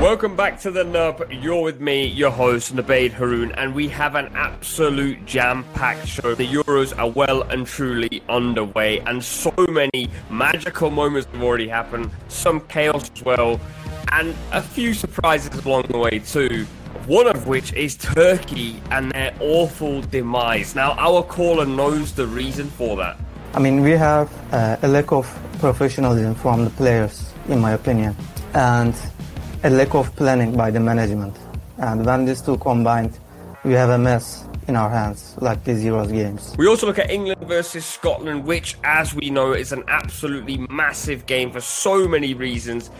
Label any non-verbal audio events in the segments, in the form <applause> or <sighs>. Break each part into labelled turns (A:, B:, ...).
A: Welcome back to the Nub. You're with me, your host, Nabeed Haroon, and we have an absolute jam packed show. The Euros are well and truly underway, and so many magical moments have already happened, some chaos as well, and a few surprises along the way, too. One of which is Turkey and their awful demise. Now, our caller knows the reason for that.
B: I mean, we have uh, a lack of professionalism from the players, in my opinion, and a lack of planning by the management. And when these two combined, we have a mess in our hands, like these Euros games.
A: We also look at England versus Scotland, which, as we know, is an absolutely massive game for so many reasons.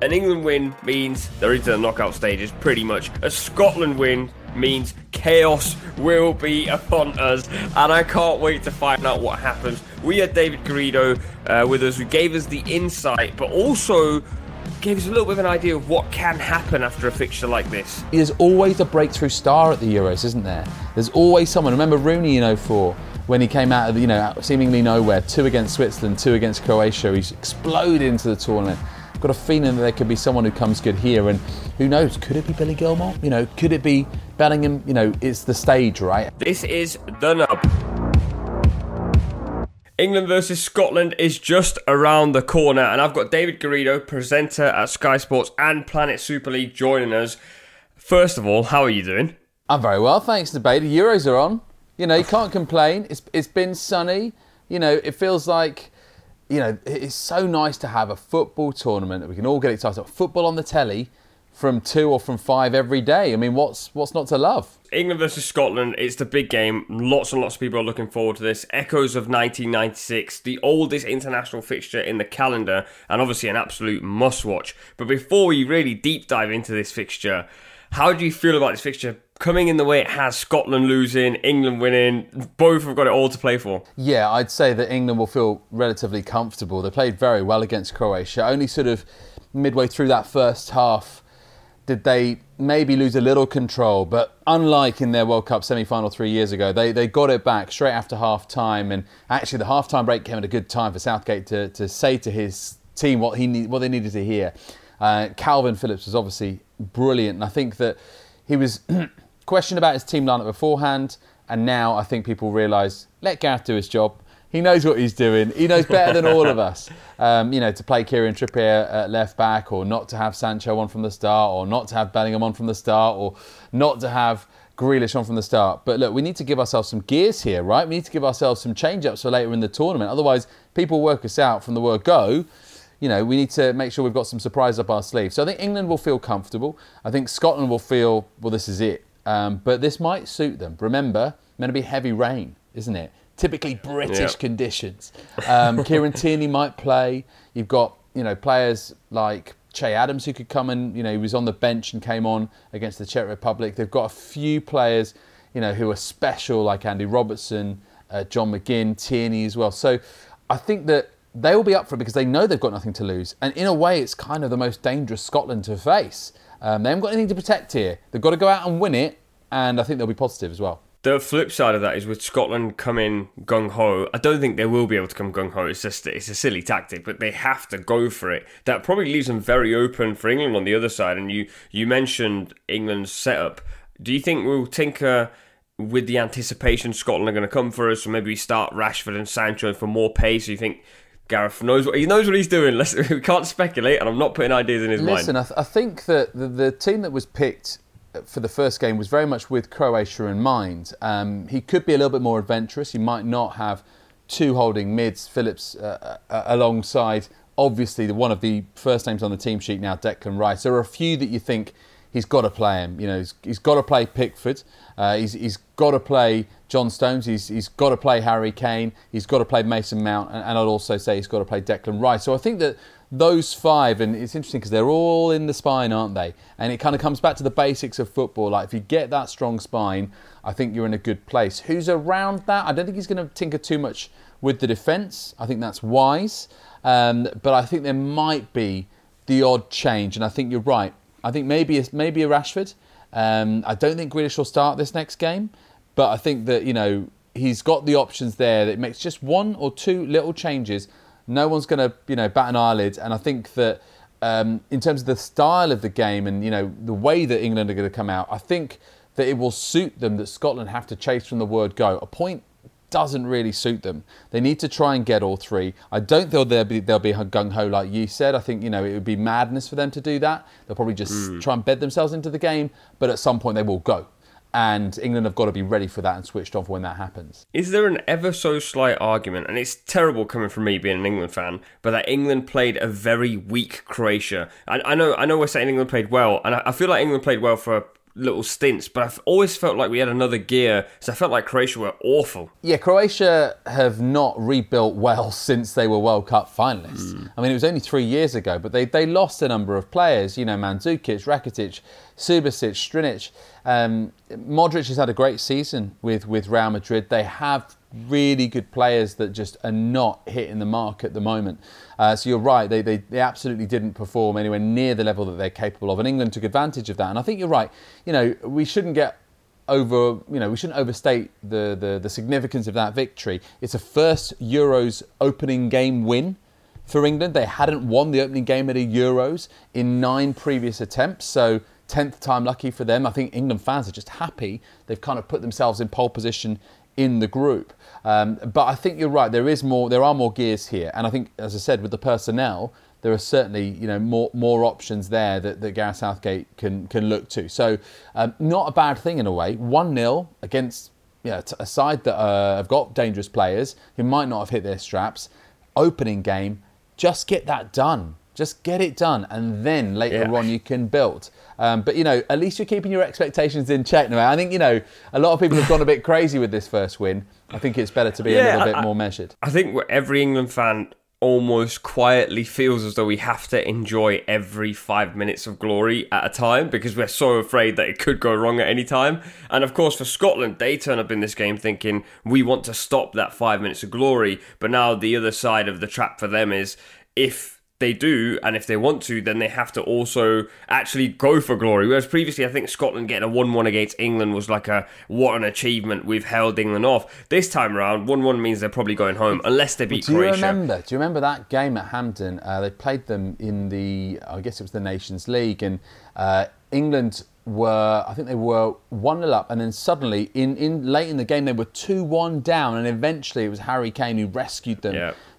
A: An England win means they're into the knockout stages, pretty much. A Scotland win means chaos will be upon us, and I can't wait to find out what happens. We had David Garrido uh, with us, who gave us the insight, but also gave us a little bit of an idea of what can happen after a fixture like this.
C: There's always a breakthrough star at the Euros, isn't there? There's always someone. Remember Rooney in 04 when he came out of you know seemingly nowhere, two against Switzerland, two against Croatia. He's exploded into the tournament. I've got a feeling that there could be someone who comes good here, and who knows? Could it be Billy Gilmour? You know, could it be Bellingham? You know, it's the stage, right?
A: This is the nub. England versus Scotland is just around the corner, and I've got David Garrido, presenter at Sky Sports and Planet Super League, joining us. First of all, how are you doing?
C: I'm very well, thanks, debate. The Euros are on. You know, you can't complain. It's it's been sunny. You know, it feels like, you know, it's so nice to have a football tournament that we can all get excited about. Football on the telly from two or from five every day. I mean, what's what's not to love?
A: England versus Scotland, it's the big game. Lots and lots of people are looking forward to this. Echoes of 1996, the oldest international fixture in the calendar, and obviously an absolute must watch. But before we really deep dive into this fixture, how do you feel about this fixture coming in the way it has? Scotland losing, England winning, both have got it all to play for.
C: Yeah, I'd say that England will feel relatively comfortable. They played very well against Croatia, only sort of midway through that first half did they maybe lose a little control. But unlike in their World Cup semi final three years ago, they, they got it back straight after half time. And actually, the half time break came at a good time for Southgate to, to say to his team what, he need, what they needed to hear. Uh, Kalvin Phillips was obviously brilliant. And I think that he was <clears throat> questioned about his team lineup beforehand. And now I think people realise let Gareth do his job. He knows what he's doing. He knows better than all of us. <laughs> Um, you know, to play Kieran Trippier at left back, or not to have Sancho on from the start, or not to have Bellingham on from the start, or not to have Grealish on from the start. But look, we need to give ourselves some gears here, right? We need to give ourselves some change-ups for later in the tournament. Otherwise, people work us out from the word go. You know, we need to make sure we've got some surprise up our sleeve. So I think England will feel comfortable. I think Scotland will feel, well, this is it. Um, but this might suit them. Remember, it's going to be heavy rain, isn't it? Typically British yep. conditions. Um, <laughs> Kieran Tierney might play. You've got you know players like Che Adams who could come and you know he was on the bench and came on against the Czech Republic. They've got a few players you know who are special like Andy Robertson, uh, John McGinn, Tierney as well. So I think that they will be up for it because they know they've got nothing to lose. And in a way, it's kind of the most dangerous Scotland to face. Um, they haven't got anything to protect here. They've got to go out and win it, and I think they'll be positive as well.
A: The flip side of that is with Scotland coming gung ho. I don't think they will be able to come gung ho. It's just it's a silly tactic, but they have to go for it. That probably leaves them very open for England on the other side. And you you mentioned England's setup. Do you think we'll tinker with the anticipation Scotland are going to come for us? So maybe we start Rashford and Sancho for more pace. Do you think Gareth knows what he knows what he's doing. <laughs> Let's, we can't speculate, and I'm not putting ideas in his
C: Listen,
A: mind.
C: Listen, I, th- I, think that the, the team that was picked for the first game was very much with Croatia in mind. Um, he could be a little bit more adventurous. He might not have two holding mids, Phillips uh, uh, alongside obviously the one of the first names on the team sheet now, Declan Rice. There are a few that you think he's got to play him. You know, he's, he's got to play Pickford. Uh, he's, he's got to play John Stones. He's, he's got to play Harry Kane. He's got to play Mason Mount, and, and I'd also say he's got to play Declan Rice. So I think that those five, and it's interesting because they're all in the spine, aren't they? And it kind of comes back to the basics of football. Like if you get that strong spine, I think you're in a good place. Who's around that? I don't think he's going to tinker too much with the defence. I think that's wise. Um, but I think there might be the odd change, and I think you're right. I think maybe maybe a Rashford. Um, I don't think Grealish will start this next game, but I think that you know he's got the options there that makes just one or two little changes no one's going to you know bat an eyelid. And I think that um, in terms of the style of the game and you know the way that England are going to come out, I think that it will suit them that Scotland have to chase from the word go. A point doesn't really suit them. They need to try and get all three. I don't think they'll be they'll be gung ho like you said. I think you know it would be madness for them to do that. They'll probably just mm. try and bed themselves into the game, but at some point they will go. And England have got to be ready for that and switched off when that happens.
A: Is there an ever so slight argument, and it's terrible coming from me being an England fan, but that England played a very weak Croatia? I, I know, I know, we're saying England played well, and I, I feel like England played well for little stints, but I've always felt like we had another gear. So I felt like Croatia were awful.
C: Yeah, Croatia have not rebuilt well <laughs> since they were World Cup finalists. Mm. I mean, it was only three years ago, but they, they lost a number of players. You know, Mandzukic, Rakitic, Subasic, Strinic. Um, Modric has had a great season with, with Real Madrid. They have really good players that just are not hitting the mark at the moment. Uh, so you're right, they, they, they absolutely didn't perform anywhere near the level that they're capable of, and England took advantage of that. And I think you're right. You know, we shouldn't get over you know we shouldn't overstate the, the, the significance of that victory. It's a first Euros opening game win for England. They hadn't won the opening game at a Euros in nine previous attempts, so 10th time lucky for them. I think England fans are just happy. They've kind of put themselves in pole position in the group. Um, but I think you're right. There is more. There are more gears here, and I think, as I said, with the personnel, there are certainly you know more more options there that, that Gareth Southgate can can look to. So um, not a bad thing in a way. One 0 against you know, a side that uh, have got dangerous players who might not have hit their straps. Opening game, just get that done. Just get it done, and then later yeah. on you can build. Um, but you know, at least you're keeping your expectations in check. Now, I think you know a lot of people have gone a bit crazy with this first win. I think it's better to be yeah, a little bit more measured.
A: I think every England fan almost quietly feels as though we have to enjoy every five minutes of glory at a time because we're so afraid that it could go wrong at any time. And of course, for Scotland, they turn up in this game thinking we want to stop that five minutes of glory. But now the other side of the trap for them is if they do, and if they want to, then they have to also actually go for glory. Whereas previously, I think Scotland getting a 1 1 against England was like a what an achievement, we've held England off. This time around, 1 1 means they're probably going home unless they beat
C: do
A: Croatia.
C: Do you remember? Do you remember that game at Hampden? Uh, they played them in the, I guess it was the Nations League, and uh, England were I think they were one 0 up, and then suddenly in, in late in the game they were two one down, and eventually it was Harry Kane who rescued them.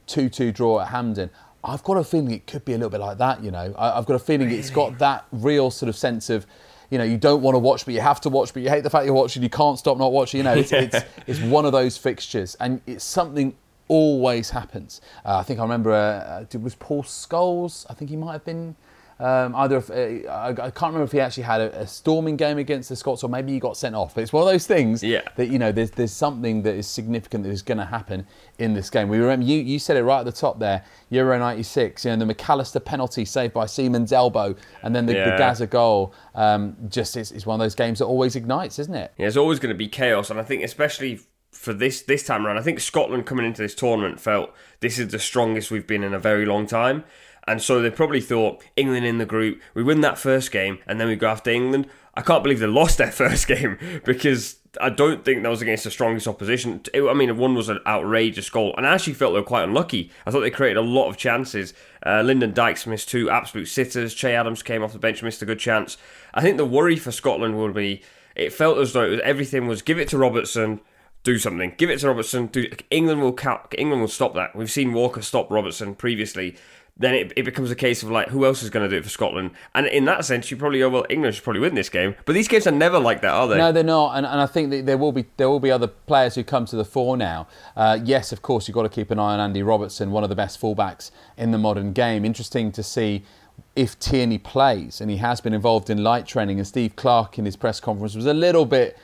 C: Two two draw at Hampden. I've got a feeling it could be a little bit like that, you know. I, have got a feeling really? it's got that real sort of sense of, you know, you don't want to watch, but you have to watch, but you hate the fact you're watching, you can't stop not watching. You know, it's, yeah. it's, <laughs> it's, one of those fixtures, and it's something always happens. Uh, I think I remember, uh, it was Paul Scholes, I think he might have been um, either if, uh, I, can't remember if he actually had a, a, storming game against the Scots or maybe he got sent off. But it's one of those things
A: yeah.
C: that you know there's there's something that is significant that is going to happen in this game. We remember you you said it right at the top there. Euro '96, you know the McAllister penalty saved by Seaman's elbow, and then the, yeah. the Gazza goal. Um, just is, is one of those games that always ignites, isn't it?
A: Yeah, there's always going to be chaos, and I think especially for this this time around, I think Scotland coming into this tournament felt this is the strongest we've been in a very long time. And so they probably thought England in the group, we win that first game and then we go after England. I can't believe they lost their <laughs> first game because I don't think that was against the strongest opposition. I mean, one was an outrageous goal, and I actually felt they were quite unlucky. I thought they created a lot of chances. Uh, Lyndon Dykes missed two absolute sitters. Che Adams came off the bench, missed a good chance. I think the worry for Scotland will be it felt as though it was, everything was give it to Robertson, do something. Give it to Robertson. Do, England will England will stop that. We've seen Walker stop Robertson previously then it, it becomes a case of like, who else is going to do it for Scotland? And in that sense, you probably go, well, England should probably win this game. But these games are never like that, are they?
C: No, they're not. And, and I think that there will be there will be other players who come to the fore now. Uh, yes, of course, you've got to keep an eye on Andy Robertson, one of the best fullbacks in the modern game. Interesting to see if Tierney plays, and he has been involved in light training. And Steve Clarke in his press conference was a little bit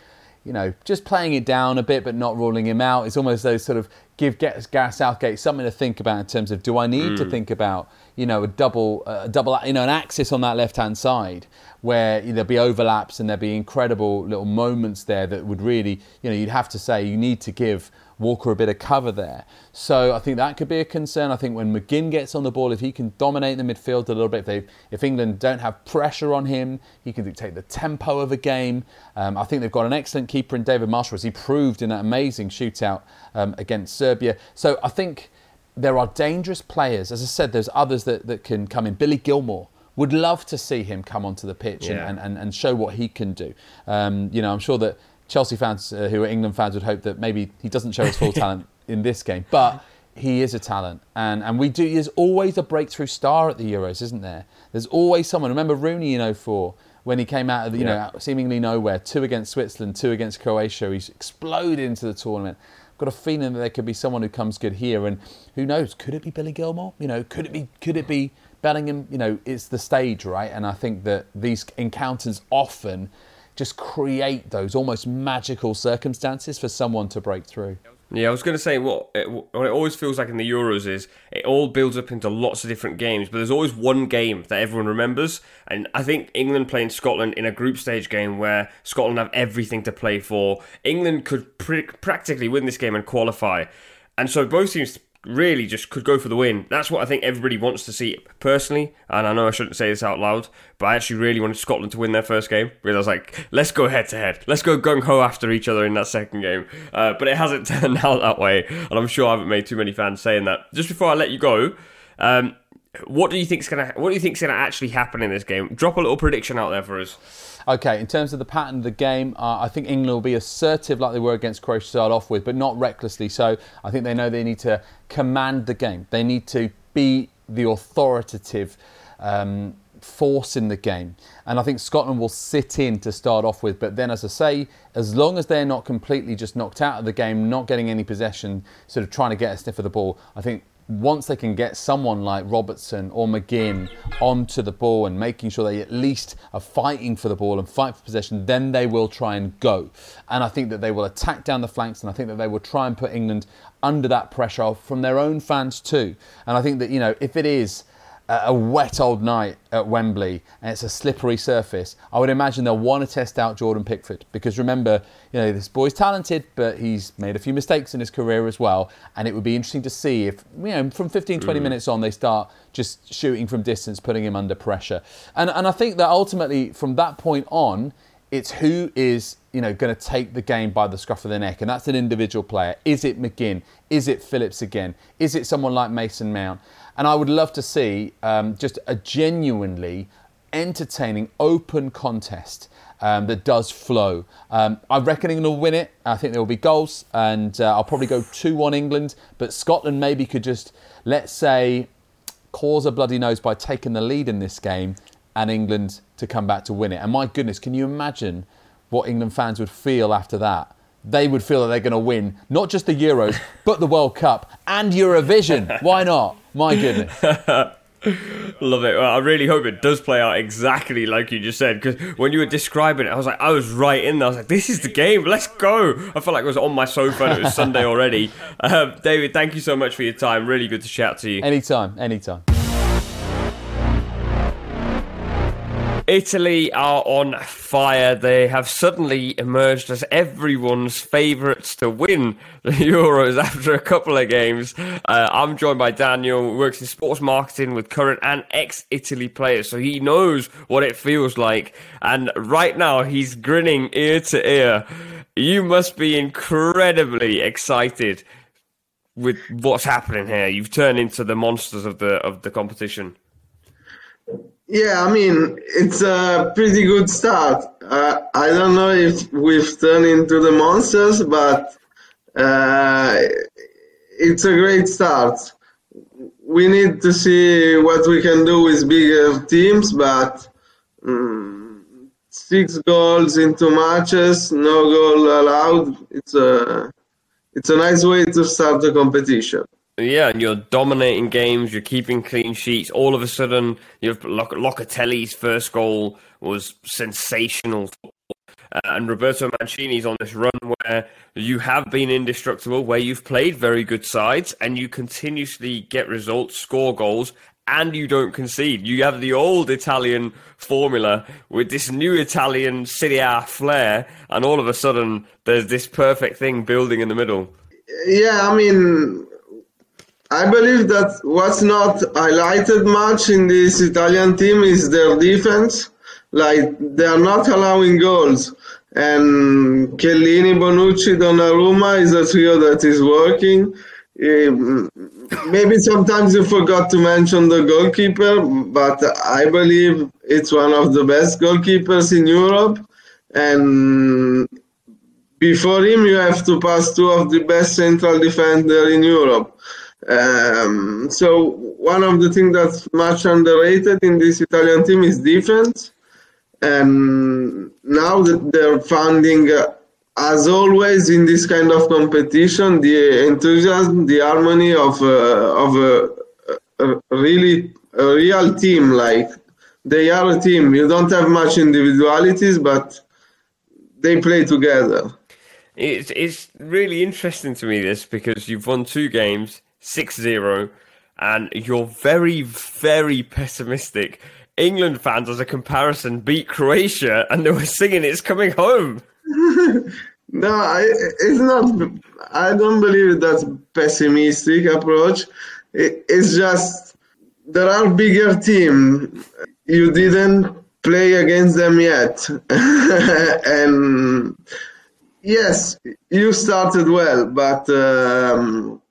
C: you know, just playing it down a bit but not ruling him out. It's almost those sort of give Gareth Southgate something to think about in terms of do I need mm. to think about you know a double a double you know an axis on that left hand side where there'll be overlaps and there'll be incredible little moments there that would really you know you'd have to say you need to give Walker a bit of cover there. So I think that could be a concern. I think when McGinn gets on the ball, if he can dominate the midfield a little bit, if, they, if England don't have pressure on him, he can dictate the tempo of a game. Um, I think they've got an excellent keeper in David Marshall, as he proved in that amazing shootout um, against Serbia. So I think there are dangerous players. As I said, there's others that, that can come in. Billy Gilmour would love to see him come onto the pitch
A: Yeah.
C: and, and, and show what he can do. Um, you know, I'm sure that Chelsea fans uh, who are England fans would hope that maybe he doesn't show his full <laughs> talent in this game, but he is a talent, and and we do. There's always a breakthrough star at the Euros, isn't there? There's always someone. Remember Rooney in 04 when he came out of the, you
A: Yeah.
C: know seemingly nowhere, two against Switzerland, two against Croatia. He's exploded into the tournament. I've got a feeling that there could be someone who comes good here, and who knows? Could it be Billy Gilmour? You know, could it be? Could it be Bellingham? You know, it's the stage, right? And I think that these encounters often just create those almost magical circumstances for someone to break through.
A: Yeah, I was going to say what it, what it always feels like in the Euros is it all builds up into lots of different games, but there's always one game that everyone remembers. And I think England playing Scotland in a group stage game where Scotland have everything to play for, England could pr- practically win this game and qualify. And so both teams really just could go for the win. That's what I think everybody wants to see personally. And I know I shouldn't say this out loud, but I actually really wanted Scotland to win their first game because I was like, let's go head to head. Let's go gung ho after each other in that second game. Uh, but it hasn't <laughs> turned out that way. And I'm sure I haven't made too many fans saying that. Just before I let you go, um, what do you think's gonna what do you think's gonna actually happen in this game? Drop a little prediction out there for us.
C: Okay, in terms of the pattern of the game, uh, I think England will be assertive like they were against Croatia to start off with, but not recklessly so. I think they know they need to command the game. They need to be the authoritative um, force in the game. And I think Scotland will sit in to start off with, but then, as I say, as long as they're not completely just knocked out of the game, not getting any possession, sort of trying to get a sniff of the ball, I think once they can get someone like Robertson or McGinn onto the ball and making sure they at least are fighting for the ball and fight for possession, then they will try and go. And I think that they will attack down the flanks and I think that they will try and put England under that pressure from their own fans too. And I think that, you know, if it is a wet old night at Wembley and it's a slippery surface, I would imagine they'll want to test out Jordan Pickford because remember, you know, this boy's talented, but he's made a few mistakes in his career as well. And it would be interesting to see if, you know, from 15, 20 mm. minutes on, they start just shooting from distance, putting him under pressure. And, and I think that ultimately, from that point on, it's who is you know going to take the game by the scruff of the neck, and that's an individual player. Is it McGinn? Is it Phillips again? Is it someone like Mason Mount? And I would love to see um, just a genuinely entertaining, open contest um, that does flow. Um, I reckon England will win it. I think there will be goals, and uh, I'll probably go two-one England. But Scotland maybe could just let's say cause a bloody nose by taking the lead in this game and England to come back to win it. And my goodness, can you imagine what England fans would feel after that? They would feel that they're going to win not just the Euros, <laughs> but the World Cup and Eurovision. Why not? My goodness. <laughs>
A: Love it. Well, I really hope it does play out exactly like you just said. Because when you were describing it, I was like, I was right in there. I was like, this is the game. Let's go. I felt like I was on my sofa and it was Sunday already. <laughs> Um, David, thank you so much for your time. Really good to chat to you.
C: Anytime, anytime.
A: Italy are on fire. They have suddenly emerged as everyone's favourites to win the <laughs> Euros after a couple of games. Uh, I'm joined by Daniel, who works in sports marketing with current and ex Italy players, so he knows what it feels like. And right now, he's grinning ear to ear. You must be incredibly excited with what's happening here. You've turned into the monsters of the of the competition.
D: Yeah, I mean, it's a pretty good start. Uh, I don't know if we've turned into the monsters, but uh, it's a great start. We need to see what we can do with bigger teams, but um, six goals in two matches, no goal allowed. It's a it's a nice way to start the competition.
A: Yeah, and you're dominating games. You're keeping clean sheets. All of a sudden, you've Loc- Locatelli's first goal was sensational, uh, and Roberto Mancini's on this run where you have been indestructible, where you've played very good sides, and you continuously get results, score goals, and you don't concede. You have the old Italian formula with this new Italian Serie A flair, and all of a sudden, there's this perfect thing building in the middle.
D: Yeah, I mean, I believe that what's not highlighted much in this Italian team is their defense. Like they are not allowing goals, and Chiellini, Bonucci, Donnarumma is a trio that is working. Um, maybe sometimes you forgot to mention the goalkeeper, but I believe it's one of the best goalkeepers in Europe. And before him, you have to pass two of the best central defender in Europe. Um, so one of the things that's much underrated in this Italian team is defense. And now that they're finding, uh, as always in this kind of competition, the enthusiasm, the harmony of uh, of a, a, really a real team. Like they are a team. You don't have much individualities, but they play together.
A: It's it's really interesting to me this because you've won two games 6-0 and you're very very pessimistic. England fans as a comparison beat Croatia and they were singing it's coming home. <laughs>
D: no, I, it's not I don't believe that's pessimistic approach. It, it's just there are bigger team. You didn't play against them yet. <laughs> and yes, you started well, but um,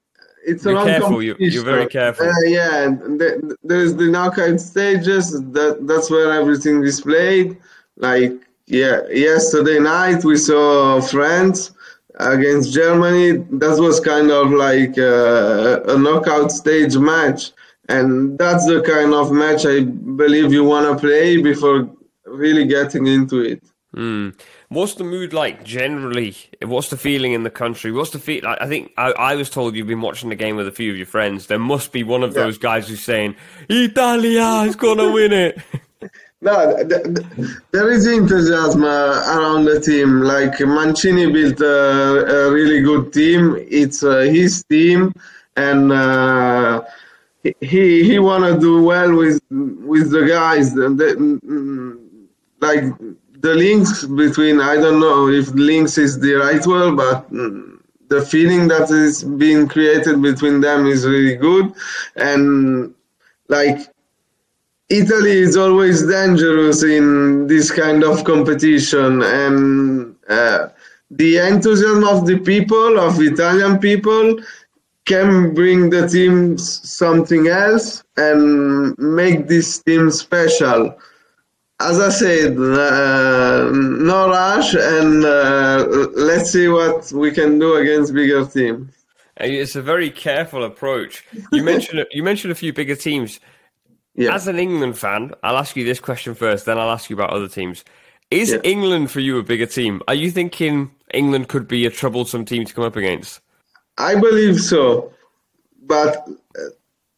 D: it's
A: you're careful. You, are very careful.
D: Uh, yeah, the, there's the knockout stages. That that's where everything is played. Like yeah, yesterday night we saw France against Germany. That was kind of like a, a knockout stage match, and that's the kind of match I believe you want to play before really getting into it.
A: Mm. What's the mood like generally? What's the feeling in the country? What's the feel? I think I, I, was told you've been watching the game with a few of your friends. There must be one of yeah. those guys who's saying Italia is gonna win it. <laughs>
D: No, th- th- there is enthusiasm uh, around the team. Like Mancini built a, a really good team. It's uh, his team, and uh, he he want to do well with with the guys. The, the, like the links between I don't know if links is the right word, but the feeling that is being created between them is really good, and like Italy is always dangerous in this kind of competition, and uh, the enthusiasm of the people, of Italian people, can bring the team something else and make this team special as I said, uh, no rush, and uh, let's see what we can do against bigger teams.
A: It's a very careful approach. You mentioned you mentioned a few bigger teams. Yeah. As an England fan, I'll ask you this question first, then I'll ask you about other teams. Is yeah. England for you a bigger team? Are you thinking England could be a troublesome team to come up against?
D: I believe so, but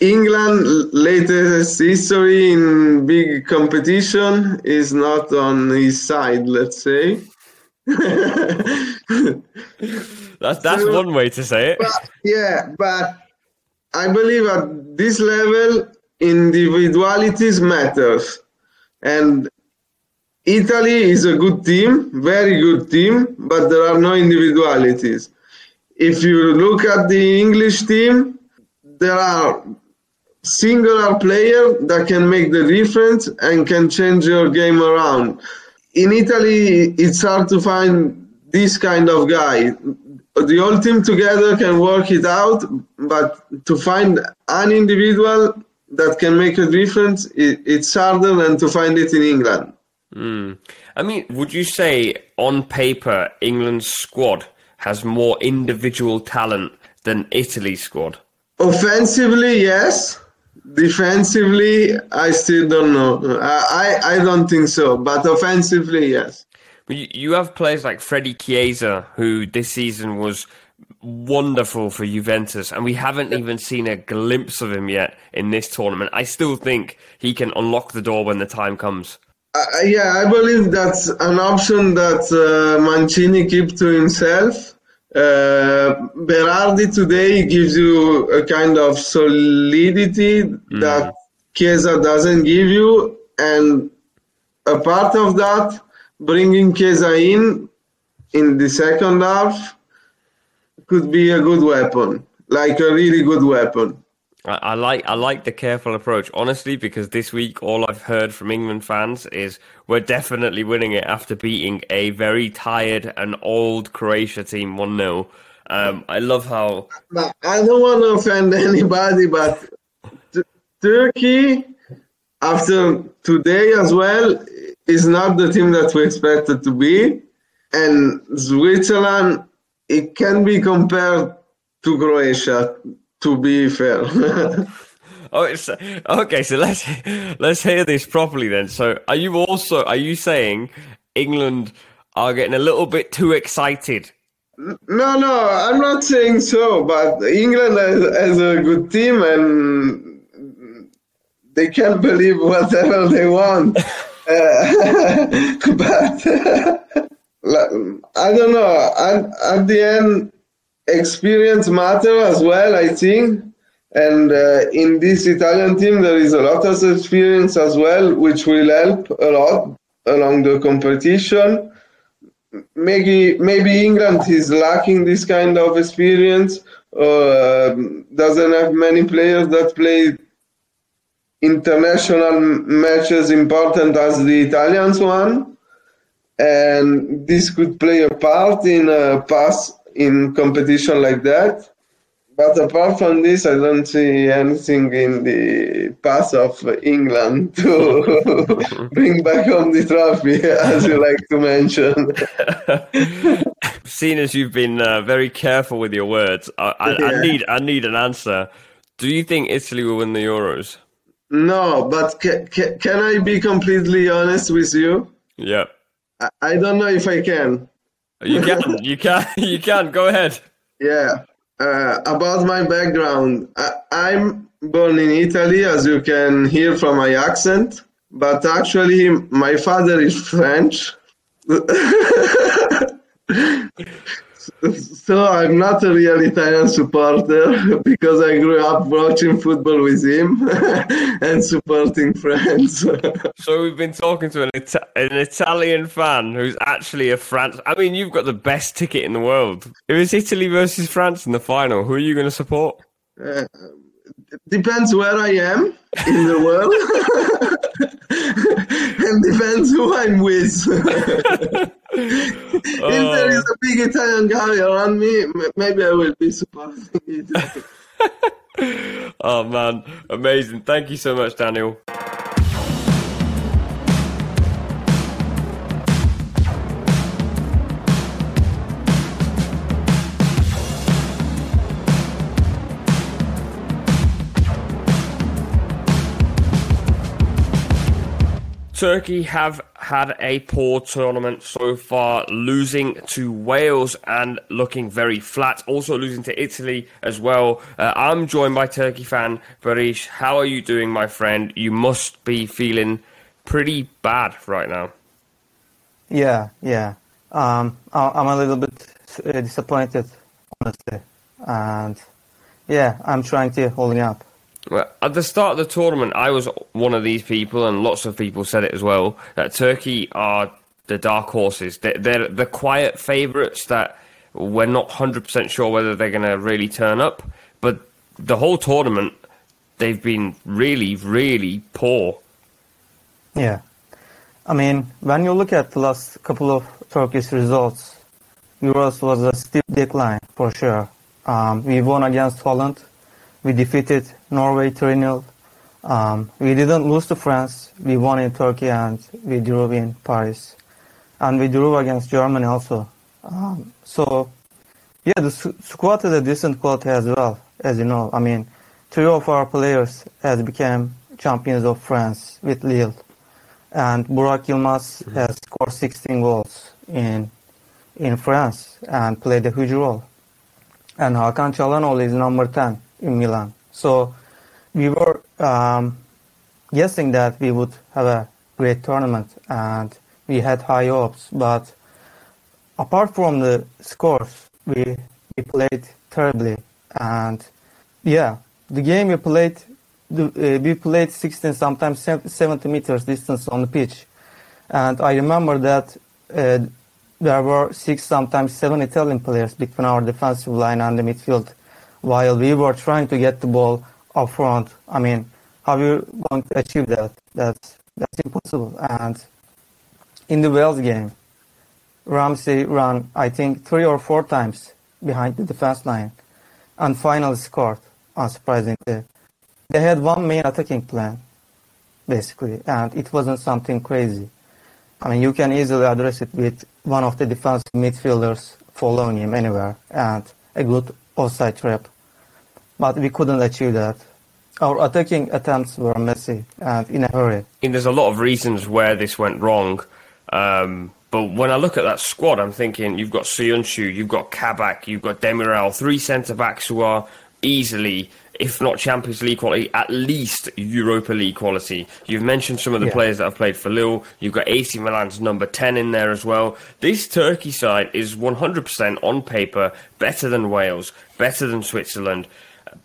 D: England latest history in big competition is not on his side, let's say. <laughs>
A: that's that's so, one way to say it.
D: But, yeah, but I believe at this level, individualities matters, and Italy is a good team, very good team, but there are no individualities. If you look at the English team, there are singular player that can make the difference and can change your game around. In Italy, it's hard to find this kind of guy. The whole team together can work it out, but to find an individual that can make a difference, it's harder than to find it in England.
A: Mm. I mean, would you say on paper England's squad has more individual talent than Italy's squad?
D: Offensively, yes Defensively, I still don't know. I, I don't think so, but offensively, yes.
A: You have players like Freddy Chiesa, who this season was wonderful for Juventus, and we haven't even seen a glimpse of him yet in this tournament. I still think he can unlock the door when the time comes.
D: Uh, yeah, I believe that's an option that uh, Mancini keeps to himself. Uh, Berardi today gives you a kind of solidity mm. that Chiesa doesn't give you, and a part of that, bringing Chiesa in in the second half could be a good weapon, like a really good weapon.
A: I, I like I like the careful approach, honestly, because this week all I've heard from England fans is we're definitely winning it after beating a very tired and old Croatia team one 0 Um, I love how.
D: I don't want to offend <laughs> anybody, but t- Turkey, after today as well, is not the team that we expected to be. And Switzerland, it can be compared to Croatia, to be fair. <laughs>
A: oh, it's, okay. So let's let's hear this properly then. So, are you also are you saying England are getting a little bit too excited?
D: No, no, I'm not saying so. But England has, has a good team, and they can believe whatever they want. uh, <laughs> <laughs> but I don't know. At, at the end, experience matter as well. I think. And uh, in this Italian team, there is a lot of experience as well, which will help a lot along the competition. Maybe maybe England is lacking this kind of experience, or doesn't have many players that play international matches important as the Italians one, and this could play a part in a pass in competition like that. But apart from this, I don't see anything in the path of England <laughs> to <laughs> bring back home the trophy, <laughs> as you like to mention.
A: Seeing as you've been uh, very careful with your words, I, I, yeah. I, need I need an answer. Do you think Italy will win the Euros?
D: No, but ca- ca- can I be completely honest with you?
A: Yeah.
D: I, I don't know if I can.
A: You can. <laughs> you can. You can. Go ahead.
D: Yeah uh, about my background, I, am born in Italy, as you can hear from my accent, but actually, my father is French. <laughs> so I'm not a real Italian supporter <laughs> because I grew up watching football with him <laughs> and supporting France. <laughs>
A: so we've been talking to an, Ita- an Italian fan who's actually a France. I mean, you've got the best ticket in the world. If it's Italy versus France in the final, who are you going to support? Uh,
D: depends where I am in the world. and depends who I'm with. If there is a big Italian guy around me, maybe I will be supporting <laughs> it. <laughs>
A: oh man, amazing! Thank you so much, Daniel. Turkey have had a poor tournament so far, losing to Wales and looking very flat. Also losing to Italy as well. Uh, I'm joined by Turkey fan Baris. How are you doing, my friend? You must be feeling pretty bad right now.
B: Yeah, yeah. Um, I'm a little bit uh, disappointed, honestly, and yeah, I'm trying to holding up.
A: At the start of the tournament, I was one of these people, and lots of people said it as well. That Turkey are the dark horses. They're, they're the quiet favourites that we're not hundred percent sure whether they're going to really turn up. But the whole tournament, they've been really, really poor.
B: Yeah, I mean, when you look at the last couple of Turkish results, Euros was a steep decline for sure. Um, we won against Holland we defeated Norway 3 0. Um, we didn't lose to France. We won in Turkey and we drew in Paris. And we drew against Germany also. Um, so, yeah, the squad is a decent quality as well, as you know. I mean, three of our players has become champions of France with Lille. And Burak Yilmaz mm-hmm. has scored 16 goals in in France and played a huge role. And Hakan Çalhanoğlu is number 10 in Milan. So we were um, guessing that we would have a great tournament and we had high hopes. But apart from the scores, we we played terribly. And yeah, the game we played, uh, we played 16, sometimes 70 meters distance on the pitch. And I remember that uh, there were six, sometimes seven Italian players between our defensive line and the midfield while we were trying to get the ball up front. I mean, how are you going to achieve that? That's that's impossible. And in the Wales game, Ramsey ran, I think, three or four times behind the defense line and finally scored, unsurprisingly. They had one main attacking plan, basically, and it wasn't something crazy. I mean, you can easily address it with one of the defensive midfielders following him anywhere and a good offside trap. But we couldn't achieve that. Our attacking attempts were messy and in a hurry.
A: And there's a lot of reasons where this went wrong. Um, but when I look at that squad, I'm thinking you've got Söyüncü, you've got Kabak, you've got Demiral, three centre backs who are easily, if not Champions League quality, at least Europa League quality. You've mentioned some of the
B: Yeah.
A: players that have played for Lille. You've got AC Milan's number 10 in there as well. This Turkey side is 100% on paper better than Wales, better than Switzerland.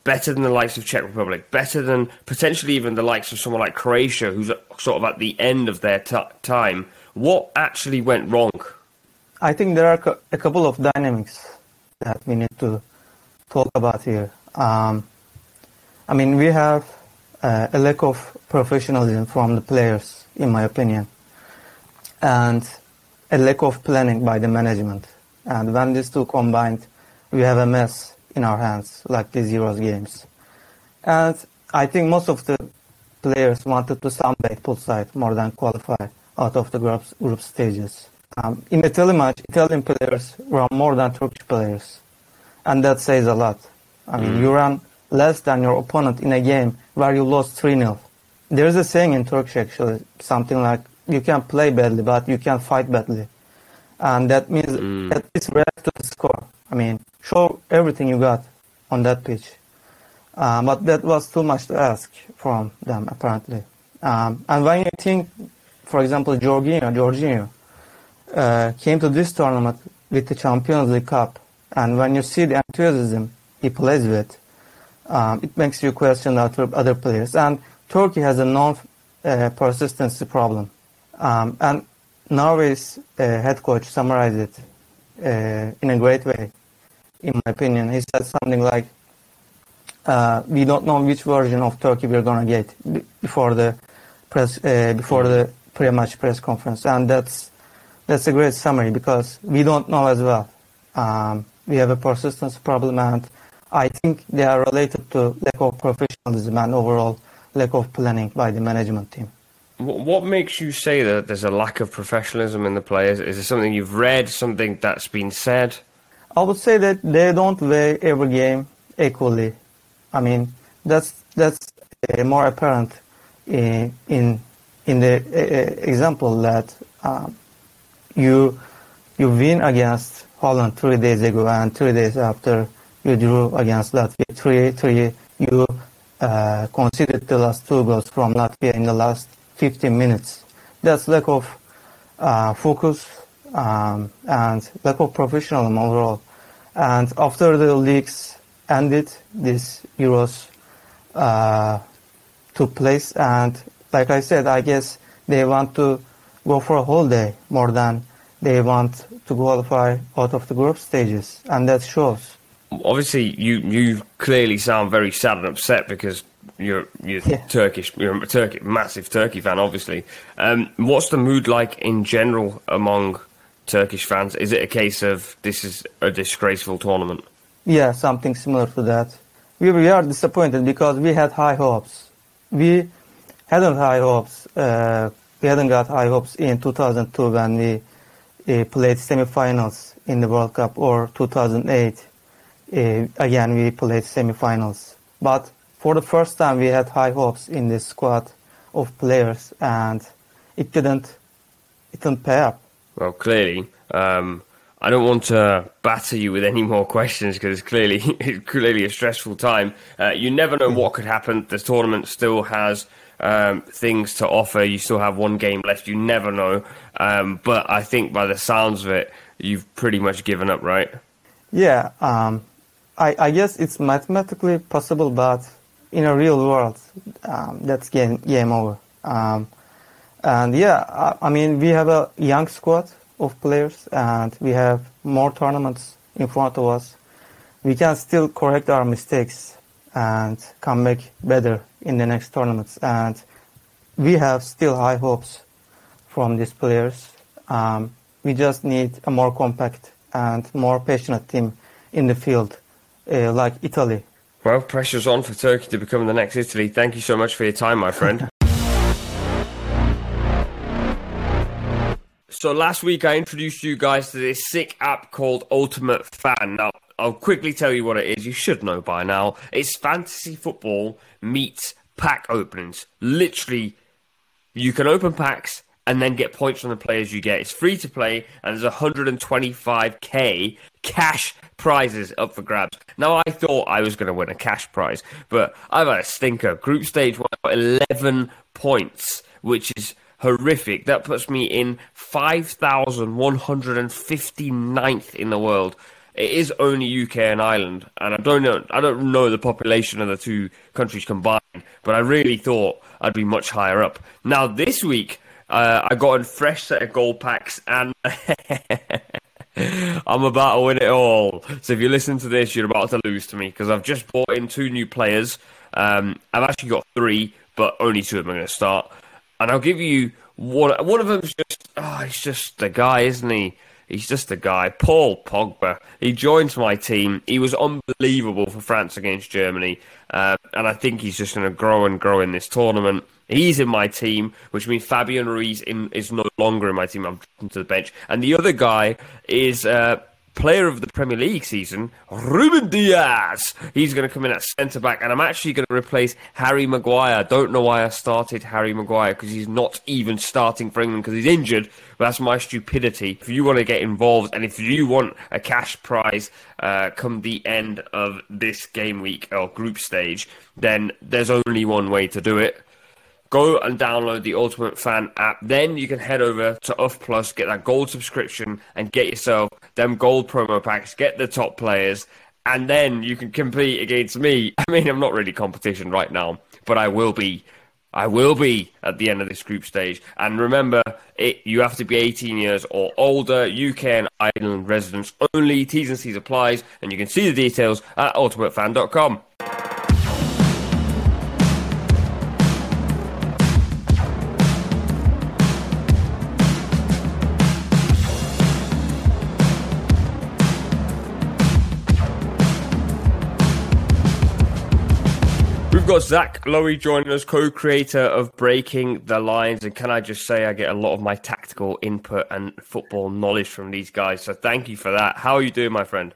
A: Better than the likes of Czech Republic, better than potentially even the likes of someone like Croatia, who's sort of at the end of their t- time. What actually went wrong?
B: I think there are a couple of dynamics that we need to talk about here. Um, I mean, we have uh, a lack of professionalism from the players, in my opinion, and a lack of planning by the management. And when these two combined, we have a mess in our hands, like these Euros games. And I think most of the players wanted to sunbathe poolside more than qualify out of the group, group stages. Um, in the telematch, Italian players run more than Turkish players, and that says a lot. I mean, you run less than your opponent in a game where you lost 3 0. There's a saying in Turkish actually, something like, you can play badly, but you can fight badly. And that means at least react to the score. I mean, show everything you got on that pitch. Uh, but that was too much to ask from them, apparently. Um, and when you think, for example, Jorginho, Jorginho uh, came to this tournament with the Champions League Cup, and when you see the enthusiasm he plays with, um, it makes you question other, other players. And Turkey has a known uh, persistency problem. Um, and Norway's uh, head coach summarized it uh, in a great way, in my opinion. He said something like, uh, "We don't know which version of Turkey we're gonna get before the press uh, before the pre-match press conference," and that's that's a great summary because we don't know as well. Um, we have a persistence problem, and I think they are related to lack of professionalism and overall lack of planning by the management team.
A: What makes you say that there's a lack of professionalism in the players? Is it something you've read, something that's been said?
B: I would say that they don't weigh every game equally. I mean, that's that's uh, more apparent in in, in the uh, example that um, you you win against Holland three days ago, and three days after you drew against Latvia three three. You uh, conceded the last two goals from Latvia in the last 15 minutes. That's lack of uh, focus um, and lack of professionalism overall. And after the leagues ended, this Euros uh, took place, and like I said, I guess they want to go for a whole day more than they want to qualify out of the group stages, and that shows.
A: Obviously, you you clearly sound very sad and upset because you're you're
B: Yeah.
A: Turkish, you're a Turkey, massive Turkey fan, obviously. Um, what's the mood like in general among Turkish fans? Is it a case of this is a disgraceful tournament?
B: Yeah, something similar to that. We, we are disappointed because we had high hopes. We hadn't high hopes. Uh, we hadn't got high hopes in 2002 when we uh, played semifinals in the World Cup, or 2008. Uh, again, we played semifinals. But for the first time, we had high hopes in this squad of players, and it didn't. It didn't pay up.
A: Well, clearly, um, I don't want to batter you with any more questions because it's clearly it's <laughs> clearly a stressful time. Uh, you never know what could happen. The tournament still has um, things to offer. You still have one game left. You never know. Um, but I think by the sounds of it, you've pretty much given up, right?
B: Yeah, um, I, I guess it's mathematically possible, but in a real world, um, that's game game over. And yeah, I, I mean, we have a young squad of players, and we have more tournaments in front of us. We can still correct our mistakes and come back better in the next tournaments. And we have still high hopes from these players. Um, we just need a more compact and more passionate team in the field, uh, like Italy.
A: Well, pressure's on for Turkey to become the next Italy. Thank you so much for your time, my friend. <laughs> so last week I introduced you guys to this sick app called Ultimate Fan. Now, I'll quickly tell you what it is. You should know by now. It's fantasy football meets pack openings. Literally, you can open packs and then get points from the players you get. It's free to play, and there's 125k cash prizes up for grabs. Now, I thought I was going to win a cash prize, but I've had a stinker. Group stage one, 11 points, which is horrific. That puts me in 5,159th in the world. It is only UK and Ireland, and I don't know. I don't know the population of the two countries combined, but I really thought I'd be much higher up. Now this week, uh, I got a fresh set of gold packs, and <laughs> I'm about to win it all. So if you listen to this, you're about to lose to me because I've just bought in two new players. Um, I've actually got three, but only two of them are going to start. And I'll give you one. One of them's just, oh, he's just the guy, isn't he? He's just a guy. Paul Pogba. He joins my team. He was unbelievable for France against Germany. Uh, and I think he's just going to grow and grow in this tournament. He's in my team, which means Fabian Ruiz in, is no longer in my team. I'm to the bench. And the other guy is uh, player of the Premier League season, Ruben Dias. He's going to come in at centre back, and I'm actually going to replace Harry Maguire. Don't know why I started Harry Maguire because he's not even starting for England because he's injured. But that's my stupidity. If you want to get involved, and if you want a cash prize uh, come the end of this game week or group stage, then there's only one way to do it go and download the Ultimate Fan app. Then you can head over to UF Plus, get that gold subscription, and get yourself them gold promo packs. Get the top players, and then you can compete against me. <laughs> I mean, I'm not really competition right now, but I will be. I will be at the end of this group stage. And remember, it you have to be 18 years or older, UK and Ireland residents only. T's and C's applies, and you can see the details at ultimatefan.com. got Zach Lowy joining us, co-creator of Breaking the Lines, and can I just say I get a lot of my tactical input and football knowledge from these guys. So thank you for that. How are you doing, my friend?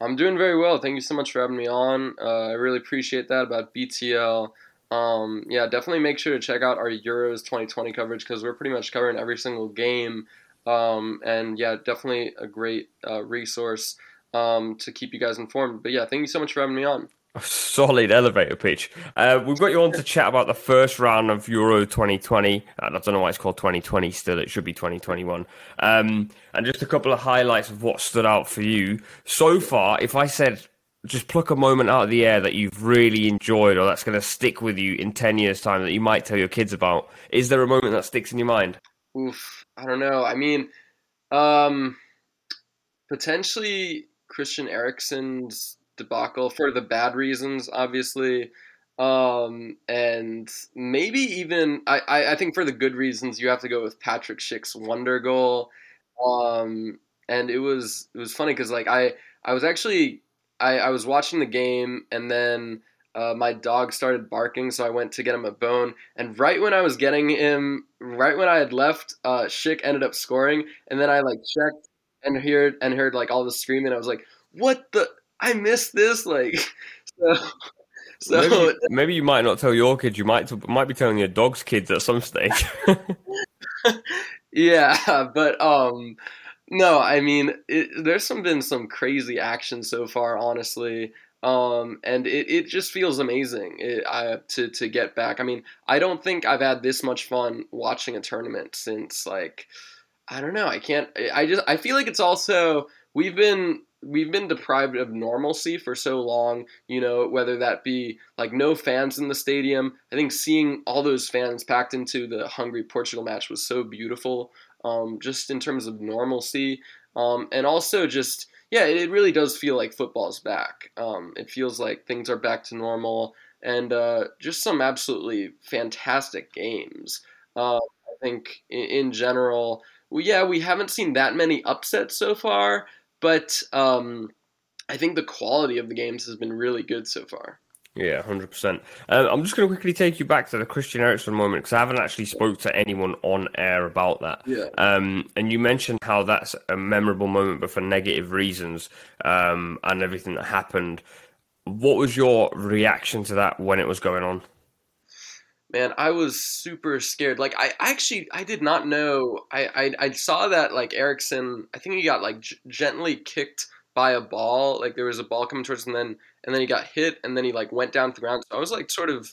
E: I'm doing very well. Thank you so much for having me on. Uh, I really appreciate that about BTL. Um, yeah, definitely make sure to check out our Euros 2020 coverage because we're pretty much covering every single game. Um, and yeah, definitely a great uh, resource um, to keep you guys informed. But yeah, thank you so much for having me on.
A: A solid elevator pitch. Uh, we've got you on to chat about the first round of Euro 2020. Uh, I don't know why it's called 2020 still. It should be 2021. Um, and just a couple of highlights of what stood out for you. So far, if I said just pluck a moment out of the air that you've really enjoyed or that's going to stick with you in 10 years' time that you might tell your kids about, is there a moment that sticks in your mind?
E: Oof, I don't know. I mean, um, potentially Christian Eriksen's debacle for the bad reasons, obviously. Um, and maybe even I, I, I, think for the good reasons you have to go with Patrick Schick's wonder goal. Um, and it was it was funny because like I I was actually I, I was watching the game and then uh, my dog started barking, so I went to get him a bone. And right when I was getting him, right when I had left, uh, Schick ended up scoring. And then I like checked and heard and heard like all the screaming. I was like, "What the?" I missed this. Like, so, so
A: maybe, <laughs> maybe, you might not tell your kids. You might might be telling your dog's kids at some stage. <laughs>
E: yeah, but um, no, I mean, it, there's some been some crazy action so far, honestly. Um, and it, it just feels amazing it, I, to to get back. I mean, I don't think I've had this much fun watching a tournament since like I don't know. I can't. I just I feel like it's also we've been we've been deprived of normalcy for so long, you know, whether that be like no fans in the stadium. I think seeing all those fans packed into the Hungary Portugal match was so beautiful, um, just in terms of normalcy. Um, and also just, yeah, it really does feel like football's back. Um, it feels like things are back to normal and uh, just some absolutely fantastic games. Uh, I think in, in general, well, yeah, we haven't seen that many upsets so far. But um, I think the quality of the games has been really good so far.
A: Yeah, hundred percent. Um, I'm just going to quickly take you back to the Christian Eriksen moment because I haven't actually spoke to anyone on air about that.
E: Yeah.
A: Um, and you mentioned how that's a memorable moment, but for negative reasons, um, and everything that happened. What was your reaction to that when it was going on?
E: Man, I was super scared. Like, I actually, I did not know. I, I, I saw that like Eriksen I think he got like g- gently kicked by a ball. Like there was a ball coming towards him, and then and then he got hit, and then he like went down to the ground. So I was like sort of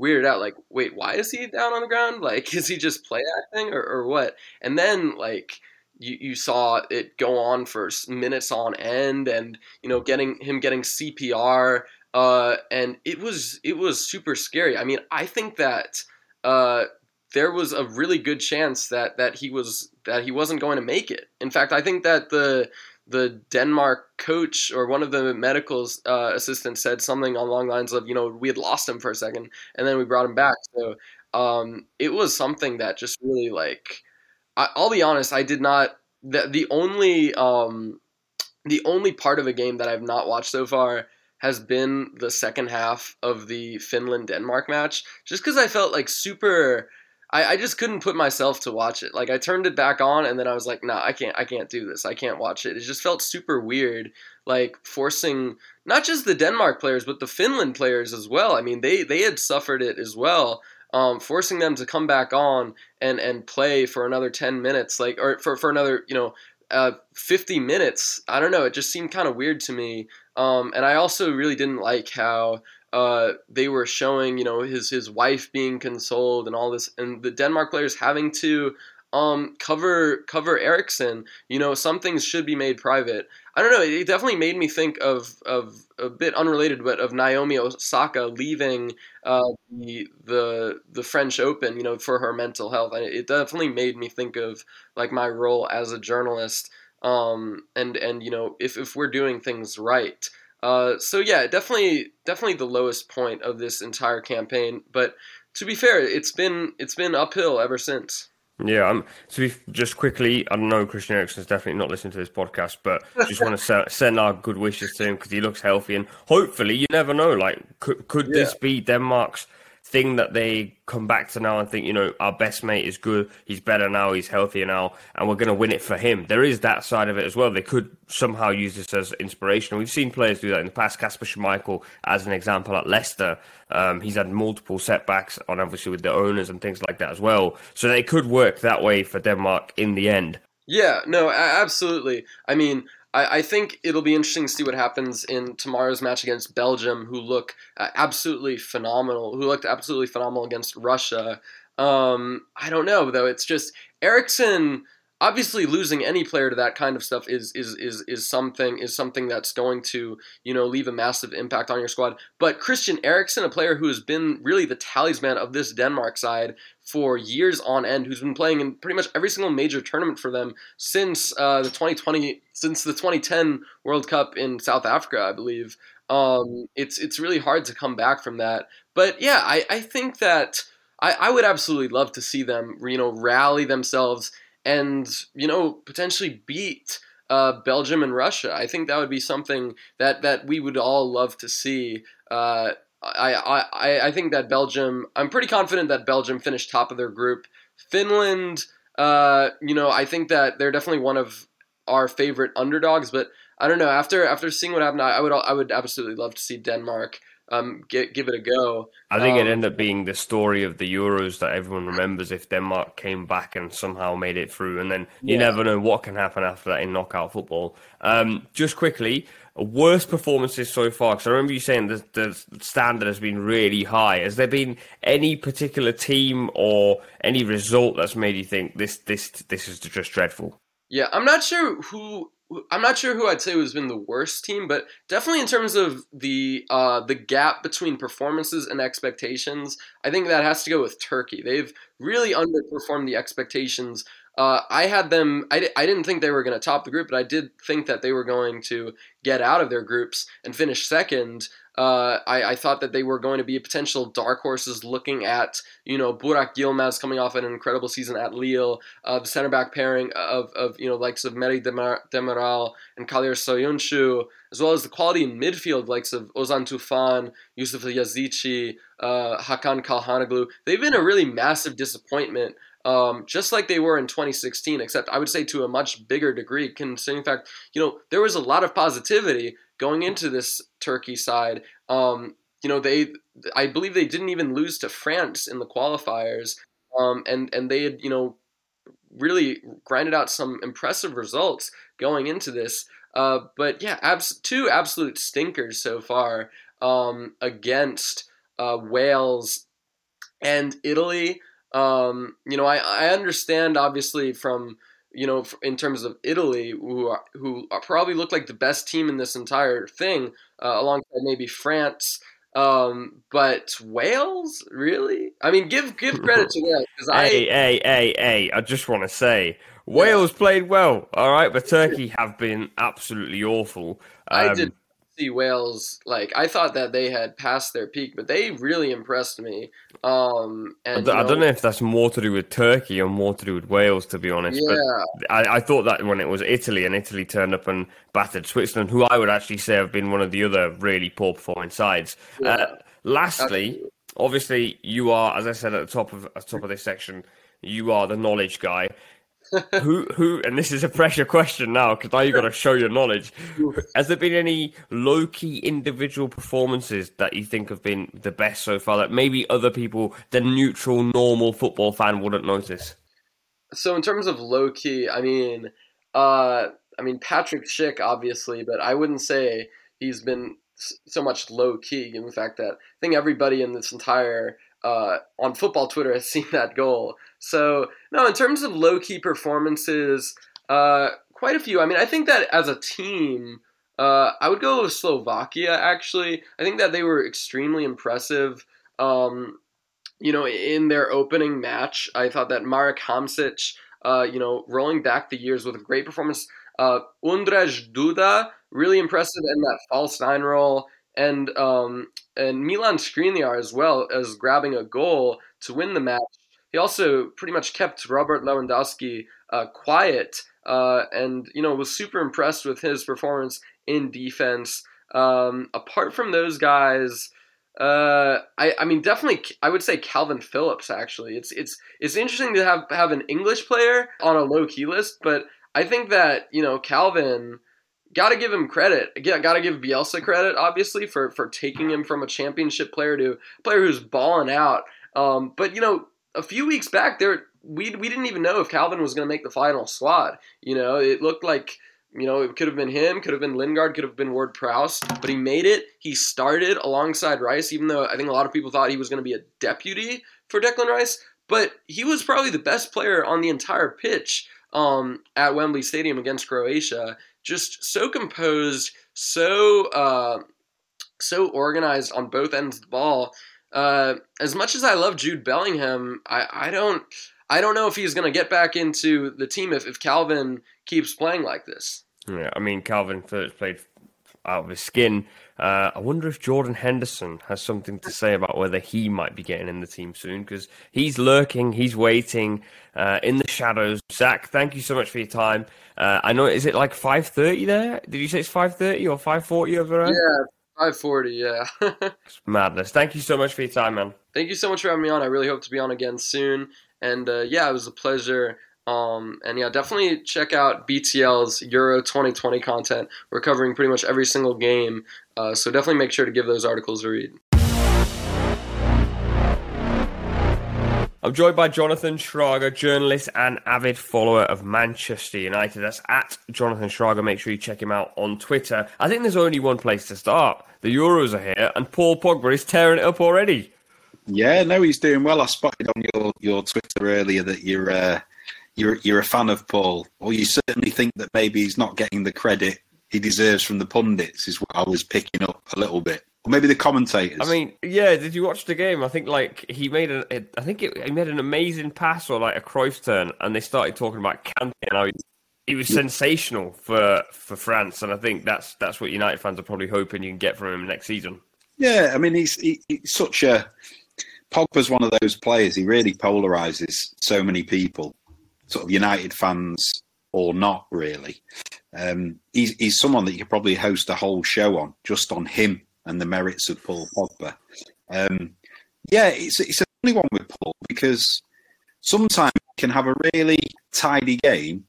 E: weirded out. Like, wait, why is he down on the ground? <laughs> Like, is he just play acting or, or what? And then like you, you saw it go on for minutes on end, and you know, getting him getting CPR, uh, and it was it was super scary. I mean, I think that. Uh, there was a really good chance that, that he was that he wasn't going to make it. In fact, I think that the the Denmark coach or one of the medical uh, assistants said something along the lines of, you know, we had lost him for a second and then we brought him back. So um, it was something that just really like, I, will be honest, I did not. The, the only um, the only part of a game that I've not watched so far has been the second half of the Finland Denmark match, just because I felt like super I, I just couldn't put myself to watch it. Like I turned it back on and then I was like, nah, I can't I can't do this. I can't watch it. It just felt super weird, like forcing not just the Denmark players, but the Finland players as well. I mean, they they had suffered it as well. Um, forcing them to come back on and and play for another 10 minutes like or for, for another you know uh, 50 minutes. I don't know it just seemed kind of weird to me. Um, and i also really didn't like how uh, they were showing, you know, his his wife being consoled and all this, and the Denmark players having to um, cover cover Eriksen. You know, some things should be made private. I don't know. It definitely made me think of of a bit unrelated, but of Naomi Osaka leaving uh, the the the French Open. You know, for her mental health. and It definitely made me think of like my role as a journalist. Um, and and you know, if if we're doing things right. Uh, so yeah, definitely, definitely the lowest point of this entire campaign. But to be fair, it's been it's been uphill ever since.
A: Yeah, I'm. To be just quickly, I know Christian Eriksen's definitely not listening to this podcast, but just want to <laughs> send our good wishes to him because he looks healthy and hopefully, you never know. Like, could could yeah. this be Denmark's thing that they come back to now and think, you know, our best mate is good, he's better now, he's healthier now, and we're going to win it for him. There is that side of it as well. They could somehow use this as inspiration. We've seen players do that in the past. Kasper Schmeichel, as an example, at Leicester, um, he's had multiple setbacks on obviously with the owners and things like that as well. So they could work that way for Denmark in the end.
E: Yeah, no, absolutely. I mean, I, I, think it'll be interesting to see what happens in tomorrow's match against Belgium, who look uh, absolutely phenomenal, who looked absolutely phenomenal against Russia. Um, I don't know though. It's just Eriksen obviously losing any player to that kind of stuff is is is is something is something that's going to you know leave a massive impact on your squad. But Christian Eriksen, a player who has been really the talisman of this Denmark side for years on end, who's been playing in pretty much every single major tournament for them since uh, the 2020 since the 2010 World Cup in South Africa, I believe. Um, it's it's really hard to come back from that. But yeah, I, I think that I, I would absolutely love to see them you know rally themselves and you know potentially beat uh, Belgium and Russia. I think that would be something that that we would all love to see. Uh, I, I I think that Belgium. I'm pretty confident that Belgium finished top of their group. Finland, uh, you know, I think that they're definitely one of our favorite underdogs. But I don't know. After after seeing what happened, I would I would absolutely love to see Denmark um, get, give it a go.
A: I think
E: um,
A: it ended up being the story of the Euros that everyone remembers if Denmark came back and somehow made it through. And then you yeah. never know what can happen after that in knockout football. Um, just quickly, worst performances so far? Because I remember you saying the, the standard has been really high. Has there been any particular team or any result that's made you think this this this is just dreadful?
E: Yeah, I'm not sure who I'm not sure who I'd say has been the worst team, but definitely in terms of the uh, the gap between performances and expectations, I think that has to go with Turkey. They've really underperformed the expectations. Uh, I had them. I, I didn't think they were going to top the group, but I did think that they were going to get out of their groups and finish second. Uh, I, I, thought that they were going to be potential dark horses looking at, you know, Burak Yilmaz coming off an incredible season at Lille, uh, the center back pairing of, of you know, likes of Merih Demiral and Caglar Soyuncu, as well as the quality in midfield likes of Ozan Tufan, Yusuf Yazici, uh, Hakan Calhanoglu. They've been a really massive disappointment um, just like they were in 2016, except I would say to a much bigger degree, considering fact, you know, there was a lot of positivity going into this Turkey side. Um, you know, they, I believe they didn't even lose to France in the qualifiers, um, and and they had, you know, really grinded out some impressive results going into this. Uh, but yeah, abs- two absolute stinkers so far um, against uh, Wales and Italy. Um, you know, I, I understand obviously from you know in terms of Italy, who are, who are probably look like the best team in this entire thing, uh, alongside maybe France. Um, but Wales, really? I mean, give give credit to Wales
A: because I. Hey, hey, hey, hey! I just want to say Wales yeah. played well, all right, but Turkey have been absolutely awful.
E: Um, I did see Wales like I thought that they had passed their peak, but they really impressed me. Um, and
A: I, I don't know if that's more to do with Turkey or more to do with Wales, to be honest. Yeah. But I, I, thought that when it was Italy and Italy turned up and battered Switzerland, who I would actually say have been one of the other really poor performing sides. Yeah. Uh, lastly, Absolutely. obviously, you are, as I said at the top of at the top of this section, you are the knowledge guy who who and this is a pressure question now because now you've got to show your knowledge. Has there been any low-key individual performances that you think have been the best so far that maybe other people the neutral normal football fan wouldn't notice?
E: So in terms of low-key i mean uh i mean patrick schick obviously but i wouldn't say he's been so much low-key given the fact that i think everybody in this entire uh, on football Twitter has <laughs> seen that goal. So no, in terms of low key performances, uh, quite a few. I mean, I think that as a team, uh, I would go with Slovakia. Actually, I think that they were extremely impressive. Um, you know, in their opening match, I thought that Marek Hamsik, uh, you know, rolling back the years with a great performance. Uh, Ondrej Duda, really impressive in that false nine role and um, and Milan Skriniar as well as grabbing a goal to win the match. He also pretty much kept Robert Lewandowski uh, quiet, uh, and you know was super impressed with his performance in defense. Um, apart from those guys, uh, I, I mean definitely I would say Kalvin Phillips. Actually, it's it's it's interesting to have have an English player on a low key list, but I think that you know Kalvin got to give him credit. Again, got to give Bielsa credit, obviously, for for taking him from a championship player to a player who's balling out. Um, but you know, a few weeks back, there we we didn't even know if Kalvin was going to make the final squad. You know, it looked like. You know, it could have been him, could have been Lingard, could have been Ward Prowse, but he made it. He started alongside Rice, even though I think a lot of people thought he was going to be a deputy for Declan Rice. But he was probably the best player on the entire pitch um, at Wembley Stadium against Croatia just so composed, so uh, so organized on both ends of the ball. Uh, as much as I love Jude Bellingham, I, I don't I don't know if he's going to get back into the team if, if Kalvin keeps playing like this.
A: Yeah, I mean Calvin first played out of his skin. Uh, I wonder if Jordan Henderson has something to say about whether he might be getting in the team soon because he's lurking, he's waiting uh, in the shadows. Zach, thank you so much for your time. Uh, I know, is it like five thirty there? Did you say it's five thirty or five forty over there?
E: Yeah, five forty. Yeah. <laughs>
A: it's madness. Thank you so much for your time, man.
E: Thank you so much for having me on. I really hope to be on again soon. And uh, yeah, it was a pleasure. Um, and yeah, definitely check out BTL's Euro 2020 content. We're covering pretty much every single game, uh, so definitely make sure to give those articles a read.
A: I'm joined by Jonathan Shrager, journalist and avid follower of Manchester United. That's at Jonathan Shrager. Make sure you check him out on Twitter. I think there's only one place to start. The Euros are here, and Paul Pogba is tearing it up already.
F: Yeah, no, he's doing well. I spotted on your, your Twitter earlier that you're uh, you're you're a fan of Paul, or you certainly think that maybe he's not getting the credit he deserves from the pundits. Is what I was picking up a little bit, or maybe the commentators.
A: I mean, yeah. Did you watch the game? I think like he made an I think it, he made an amazing pass or like a Cruyff turn, and they started talking about Kante and how he, he was yeah. sensational for for France, and I think that's that's what United fans are probably hoping you can get from him next season.
C: Yeah, I mean, he's, he, he's such a. Pogba's one of those players. He really polarizes so many people, sort of United fans or not, really. Um, he's, he's someone that you could probably host a whole show on, just on him and the merits of Paul Pogba. Um, yeah, it's, it's a funny one with Paul because sometimes he can have a really tidy game.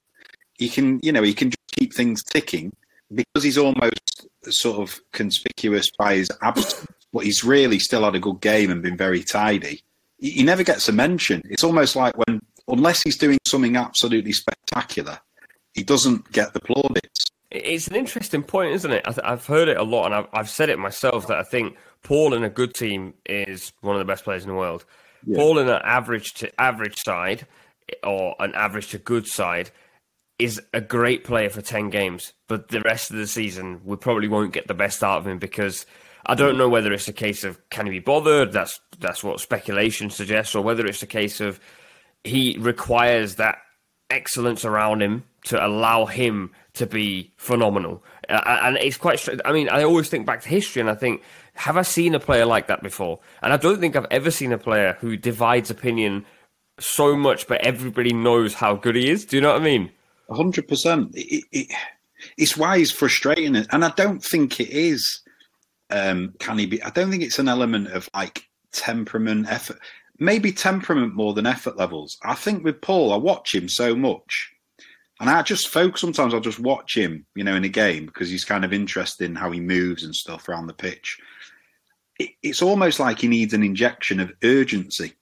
C: He can, you know, he can just keep things ticking because he's almost sort of conspicuous by his absence, but he's really still had a good game and been very tidy. He, he never gets a mention. It's almost like when, unless he's doing something absolutely spectacular, he doesn't get the plaudits.
A: It's an interesting point, isn't it? I have heard it a lot, and I've, I've, said it myself that I think Paul in a good team is one of the best players in the world. Yeah. Paul in an average to average side or an average to good side is a great player for 10 games, but the rest of the season, we probably won't get the best out of him because I don't know whether it's a case of can he be bothered? That's that's what speculation suggests, or whether it's a case of he requires that excellence around him to allow him to be phenomenal. Uh, and it's quite. I mean, I always think back to history, and I think, have I seen a player like that before? And I don't think I've ever seen a player who divides opinion so much, but everybody knows how good he is. Do you know what I mean?
C: hundred percent. It's why he's frustrating, and I don't think it is. Um, can he be? I don't think it's an element of like temperament, effort. Maybe temperament more than effort levels. I think with Paul, I watch him so much, and I just focus. Sometimes I'll just watch him, you know, in a game because he's kind of interested in how he moves and stuff around the pitch. It, it's almost like he needs an injection of urgency.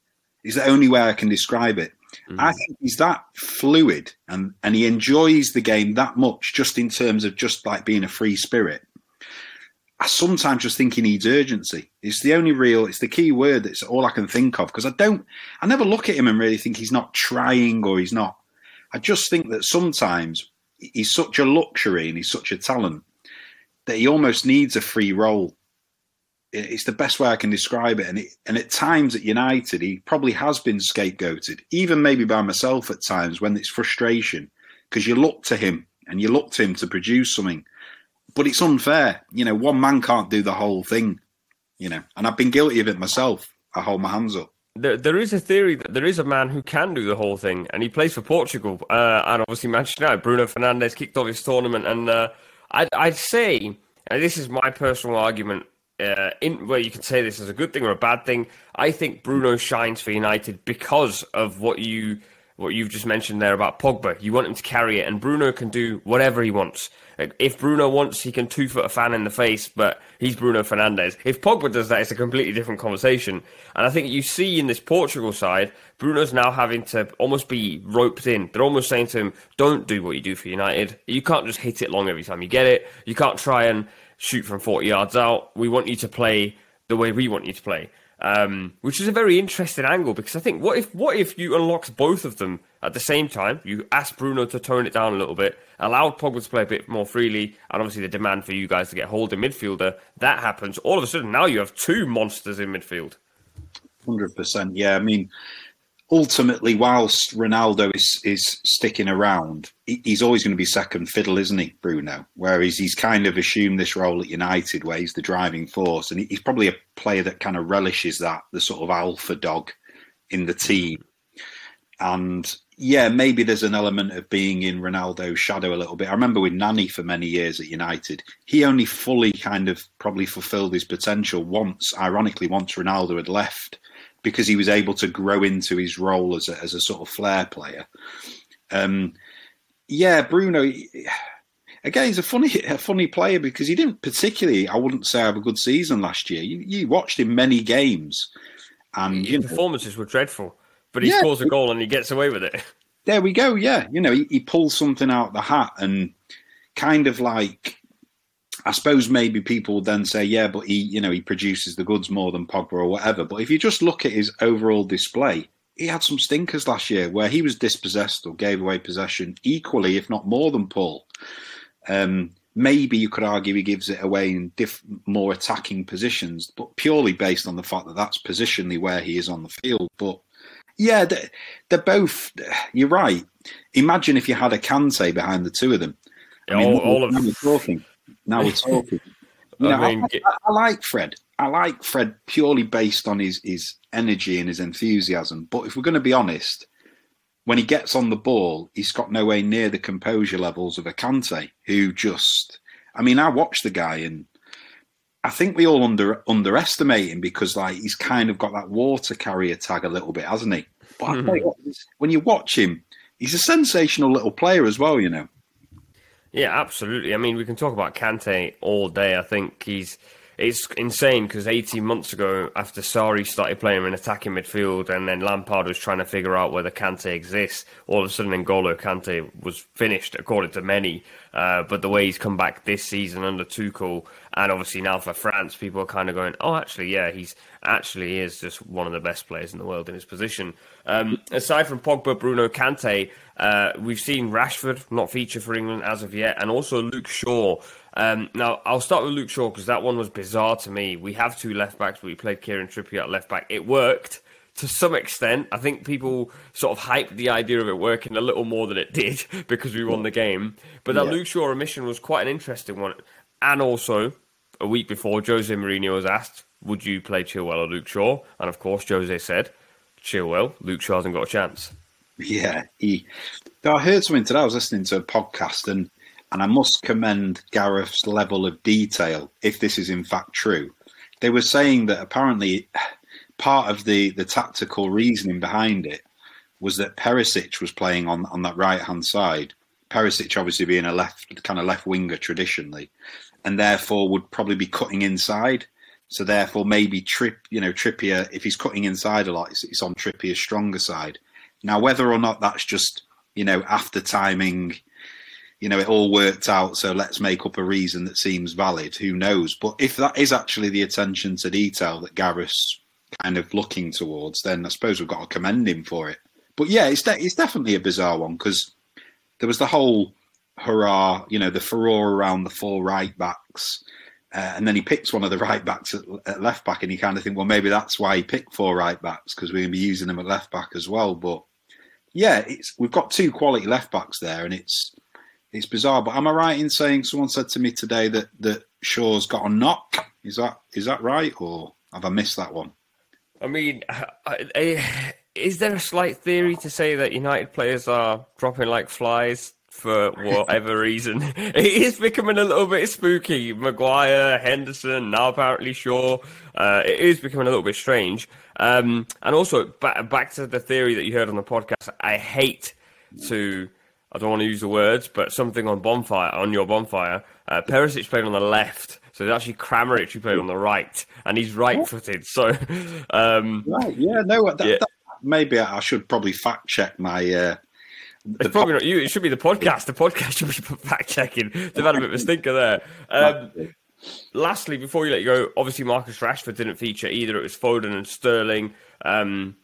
C: Is the only way I can describe it. Mm. I think he's that fluid and, and he enjoys the game that much just in terms of just like being a free spirit. I sometimes just think he needs urgency. It's the only real, it's the key word that's all I can think of because I don't, I never look at him and really think he's not trying or he's not. I just think that sometimes he's such a luxury and he's such a talent that he almost needs a free role it's the best way I can describe it. And it, and at times at United, he probably has been scapegoated, even maybe by myself at times when it's frustration because you look to him and you look to him to produce something, but it's unfair. You know, one man can't do the whole thing. You know, and I've been guilty of it myself. I hold my hands up.
A: There, there is a theory that there is a man who can do the whole thing, and he plays for Portugal. Uh, and obviously, Manchester United. Bruno Fernandes kicked off his tournament, and uh, I'd, I'd say, and this is my personal argument uh, in well, you can say this is a good thing or a bad thing. I think Bruno shines for United because of what you what you've just mentioned there about Pogba. You want him to carry it, and Bruno can do whatever he wants. If Bruno wants, he can two foot a fan in the face, but he's Bruno Fernandes. If Pogba does that, it's a completely different conversation. And I think you see in this Portugal side, Bruno's now having to almost be roped in. They're almost saying to him, "Don't do what you do for United. You can't just hit it long every time you get it. You can't try and." shoot from 40 yards out. We want you to play the way we want you to play. Um, which is a very interesting angle because I think what if what if you unlocked both of them at the same time? You ask Bruno to tone it down a little bit, allowed Pogba to play a bit more freely, and obviously the demand for you guys to get hold of midfielder that happens. All of a sudden, now you have two monsters in midfield.
C: Hundred percent, yeah. I mean, ultimately, whilst Ronaldo is is sticking around, he's always going to be second fiddle, isn't he, Bruno? Whereas he's kind of assumed this role at United, where he's the driving force, and he's probably a player that kind of relishes that, the sort of alpha dog in the team. And yeah, maybe there's an element of being in Ronaldo's shadow a little bit. I remember with Nani for many years at United, he only fully kind of probably fulfilled his potential once, ironically, once Ronaldo had left because he was able to grow into his role as a, as a sort of flair player. Um, yeah, Bruno. Again, he's a funny, <laughs> a funny player because he didn't particularly, I wouldn't say, have a good season last year. You, you watched him many games, and
A: his performances were dreadful. But he yeah, scores a goal and he gets away with it. <laughs>
C: There we go. Yeah, you know, he, he pulls something out of the hat and kind of like I suppose maybe people would then say, yeah, but he, you know, he produces the goods more than Pogba or whatever. But if you just look at his overall display, he had some stinkers last year where he was dispossessed or gave away possession equally, if not more than Paul. Um, maybe you could argue he gives it away in diff- more attacking positions, but purely based on the fact that that's positionally where he is on the field. But yeah, they're, they're both. You're right. Imagine if you had a Kante behind the two of them.
A: I mean, all, all of
C: talking. Now we're talking. You know, I, mean, I, I, like Fred. I like Fred purely based on his his energy and his enthusiasm. But if we're going to be honest, when he gets on the ball, he's got nowhere near the composure levels of a Kante, who just. I mean, I watched the guy and I think we all under underestimate him because like he's kind of got that water carrier tag a little bit, hasn't he? But mm-hmm. what, when you watch him, he's a sensational little player as well, you know.
A: Yeah, absolutely. I mean, we can talk about Kante all day. I think he's it's insane because 18 months ago, after Sarri started playing in attacking midfield and then Lampard was trying to figure out whether Kante exists, all of a sudden N'Golo Kante was finished, according to many. Uh, but the way he's come back this season under Tuchel and obviously now for France, people are kind of going, oh, actually, yeah, he's actually is just one of the best players in the world in his position. Um, aside from Pogba, Bruno, Kante, uh, we've seen Rashford not feature for England as of yet, and also Luke Shaw. Um, now, I'll start with Luke Shaw because that one was bizarre to me. We have two left backs, but we played Kieran Trippier at left back. It worked to some extent. I think people sort of hyped the idea of it working a little more than it did <laughs> because we won the game. But that yeah. Luke Shaw omission was quite an interesting one. And also, a week before, Jose Mourinho was asked, would you play Chilwell or Luke Shaw? And of course, Jose said, Chilwell. Luke Shaw hasn't got a chance.
C: Yeah, he. I heard something today. I was listening to a podcast, and and I must commend Gareth's level of detail, if this is in fact true. They were saying that apparently part of the, the tactical reasoning behind it was that Perisic was playing on, on that right hand side. Perisic obviously being a left kind of left winger traditionally, and therefore would probably be cutting inside. So therefore, maybe Trip, you know, Trippier, if he's cutting inside a lot, it's, it's on Trippier's stronger side. Now, whether or not that's just you know after timing you know, it all worked out, so let's make up a reason that seems valid. Who knows? But if that is actually the attention to detail that Gareth's kind of looking towards, then I suppose we've got to commend him for it. But yeah, it's de- it's definitely a bizarre one because there was the whole hurrah, you know, the furore around the four right backs. Uh, and then he picks one of the right backs at, at, left back, and you kind of think, well, maybe that's why he picked four right backs because we're going to be using them at left back as well. But yeah, it's we've got two quality left backs there, and it's it's bizarre. But am I right in saying someone said to me today that that Shaw's got a knock? Is that is that right, or have I missed that one?
A: I mean, is there a slight theory to say that United players are dropping like flies for whatever <laughs> reason? It is becoming a little bit spooky. Maguire, Henderson, now apparently Shaw. Uh, it is becoming a little bit strange. Um, and also, back, back to the theory that you heard on the podcast, I hate to I don't want to use the words, but something on bonfire on your bonfire. Uh, Perisic played on the left, so it's actually Kramaric who played on the right, and he's right-footed. So, <laughs> um,
C: right, yeah, no, that, yeah. That, maybe I should probably fact check my. Uh,
A: it's probably not you. It should be the podcast. The podcast should be <laughs> fact checking. They've had a bit of a stinker there. Um, lastly, before we let you go, obviously Marcus Rashford didn't feature either. It was Foden and Sterling. Um,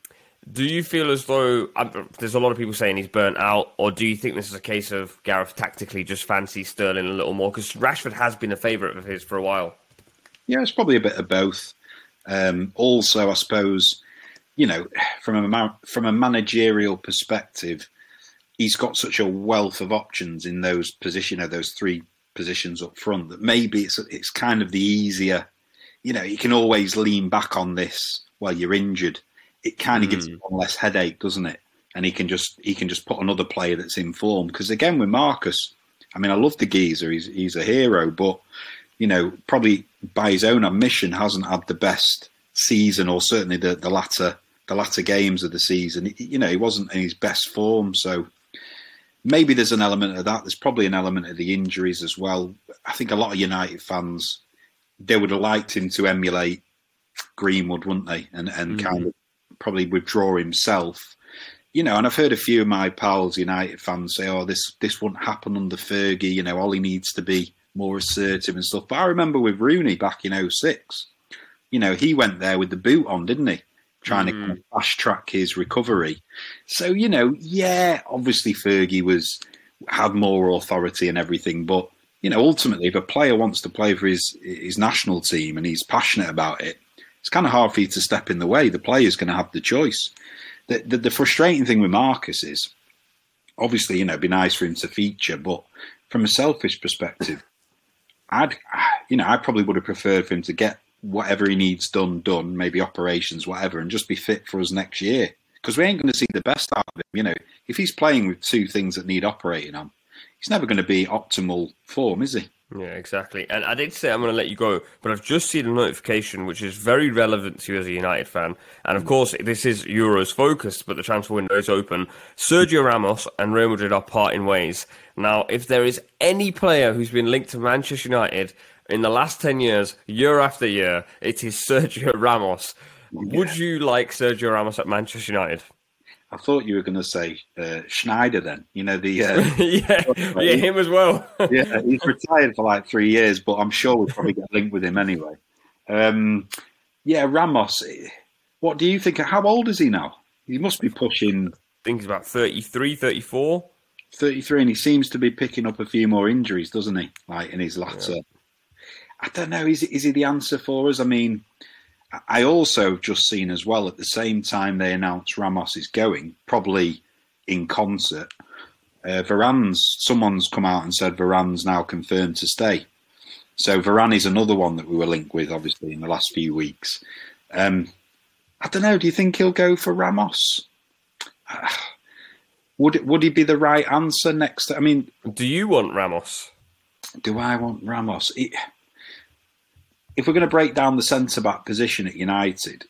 A: do you feel as though um, there's a lot of people saying he's burnt out, or do you think this is a case of Gareth tactically just fancy Sterling a little more? Because Rashford has been a favourite of his for a while.
C: Yeah, it's probably a bit of both. Um, also, I suppose, you know, from a from a managerial perspective, he's got such a wealth of options in those position, you know, those three positions up front that maybe it's it's kind of the easier. You know, you can always lean back on this while you're injured it kind of mm. gives him one less headache, doesn't it? And he can just he can just put another player that's in form. Because again, with Marcus, I mean, I love the geezer; he's he's a hero, but you know, probably by his own admission, hasn't had the best season, or certainly the the latter the latter games of the season. You know, he wasn't in his best form, so maybe there's an element of that. There's probably an element of the injuries as well. I think a lot of United fans they would have liked him to emulate Greenwood, wouldn't they? And and mm. kind of probably withdraw himself. You know, and I've heard a few of my pals, United fans, say, "Oh, this this won't happen under Fergie." You know, all he needs to be more assertive and stuff. But I remember with Rooney back in 06, you know, he went there with the boot on, didn't he? Trying mm. to kind of fast track his recovery. So, you know, yeah, obviously Fergie was had more authority and everything, but you know, ultimately, if a player wants to play for his his national team and he's passionate about it, it's kind of hard for you to step in the way. The player's going to have the choice. The, the, the frustrating thing with Marcus is, obviously, you know, it'd be nice for him to feature, but from a selfish perspective, I'd, you know, I probably would have preferred for him to get whatever he needs done, done, maybe operations, whatever, and just be fit for us next year. Because we ain't going to see the best out of him. You know, if he's playing with two things that need operating on, he's never going to be optimal form, is he?
A: Yeah, exactly. And I did say I'm going to let you go, but I've just seen a notification which is very relevant to you as a United fan. And of course, this is Euros focused, but the transfer window is open. Sergio Ramos and Real Madrid are parting ways. Now, if there is any player who's been linked to Manchester United in the last 10 years, year after year, it is <laughs> Sergio Ramos. Yeah. Would you like Sergio Ramos at Manchester United?
C: I thought you were going to say uh, Sneijder. Then you know the uh, <laughs>
A: yeah, <laughs> yeah, him as well. <laughs>
C: yeah, he's retired for like three years, but I'm sure we'll probably get linked with him anyway. Um, yeah, Ramos. What do you think? How old is he now? He must be pushing. I
A: think he's about 33, 34.
C: 33, and he seems to be picking up a few more injuries, doesn't he? Like in his latter. Yeah. I don't know. Is is he the answer for us? I mean, I also just seen as well at the same time they announced Ramos is going, probably in concert. Uh, Varane's someone's come out and said Varane's now confirmed to stay. So Varane is another one that we were linked with, obviously, in the last few weeks. Um, I don't know. Do you think he'll go for Ramos? <sighs> Would would he be the right answer next? I mean,
A: do you want Ramos?
C: Do I want Ramos? It, if we're going to break down the centre back position at United,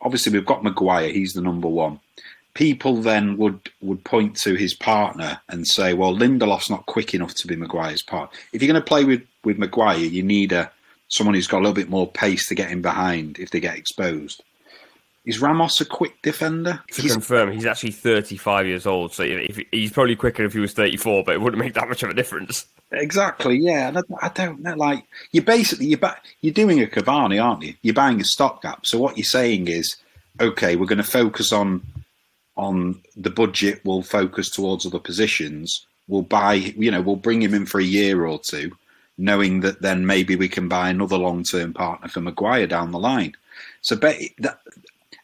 C: obviously we've got Maguire, he's the number one. People then would would point to his partner and say, well, Lindelof's not quick enough to be Maguire's part. If you're going to play with, with Maguire, you need a someone who's got a little bit more pace to get him behind if they get exposed. Is Ramos a quick defender?
A: To he's, confirm, he's actually 35 years old, so if, he's probably quicker if he was 34, but it wouldn't make that much of a difference.
C: Exactly, yeah. And I, I don't know, like you're basically you're ba- you're doing a Cavani, aren't you? You're buying a stopgap. So what you're saying is, okay, we're going to focus on on the budget. We'll focus towards other positions. We'll buy, you know, we'll bring him in for a year or two, knowing that then maybe we can buy another long term partner for Maguire down the line. So, that,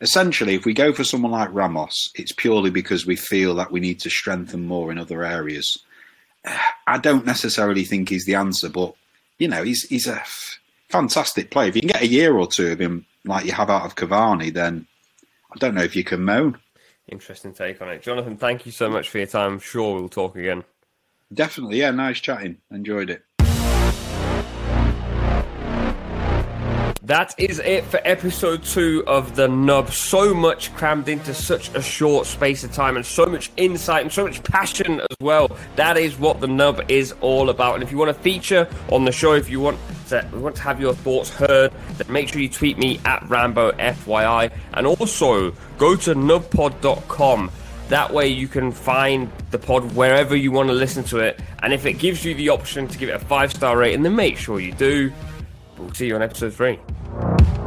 C: essentially, if we go for someone like Ramos, it's purely because we feel that we need to strengthen more in other areas. <sighs> I don't necessarily think he's the answer, but you know, he's he's a f- fantastic player. If you can get a year or two of him like you have out of Cavani, then I don't know if you can moan.
A: Interesting take on it, Jonathan. Thank you so much for your time. I'm sure we'll talk again.
C: Definitely, yeah. Nice chatting. Enjoyed it.
A: That is it for episode two of The Nub. So much crammed into such a short space of time and so much insight and so much passion as well. That is what The Nub is all about. And if you want to feature on the show, if you want to, want to have your thoughts heard, then make sure you tweet me at Rambo FYI. And also go to nubpod.com. That way you can find the pod wherever you want to listen to it. And if it gives you the option to give it a five star rating, then make sure you do. We'll see you on episode three. Bye.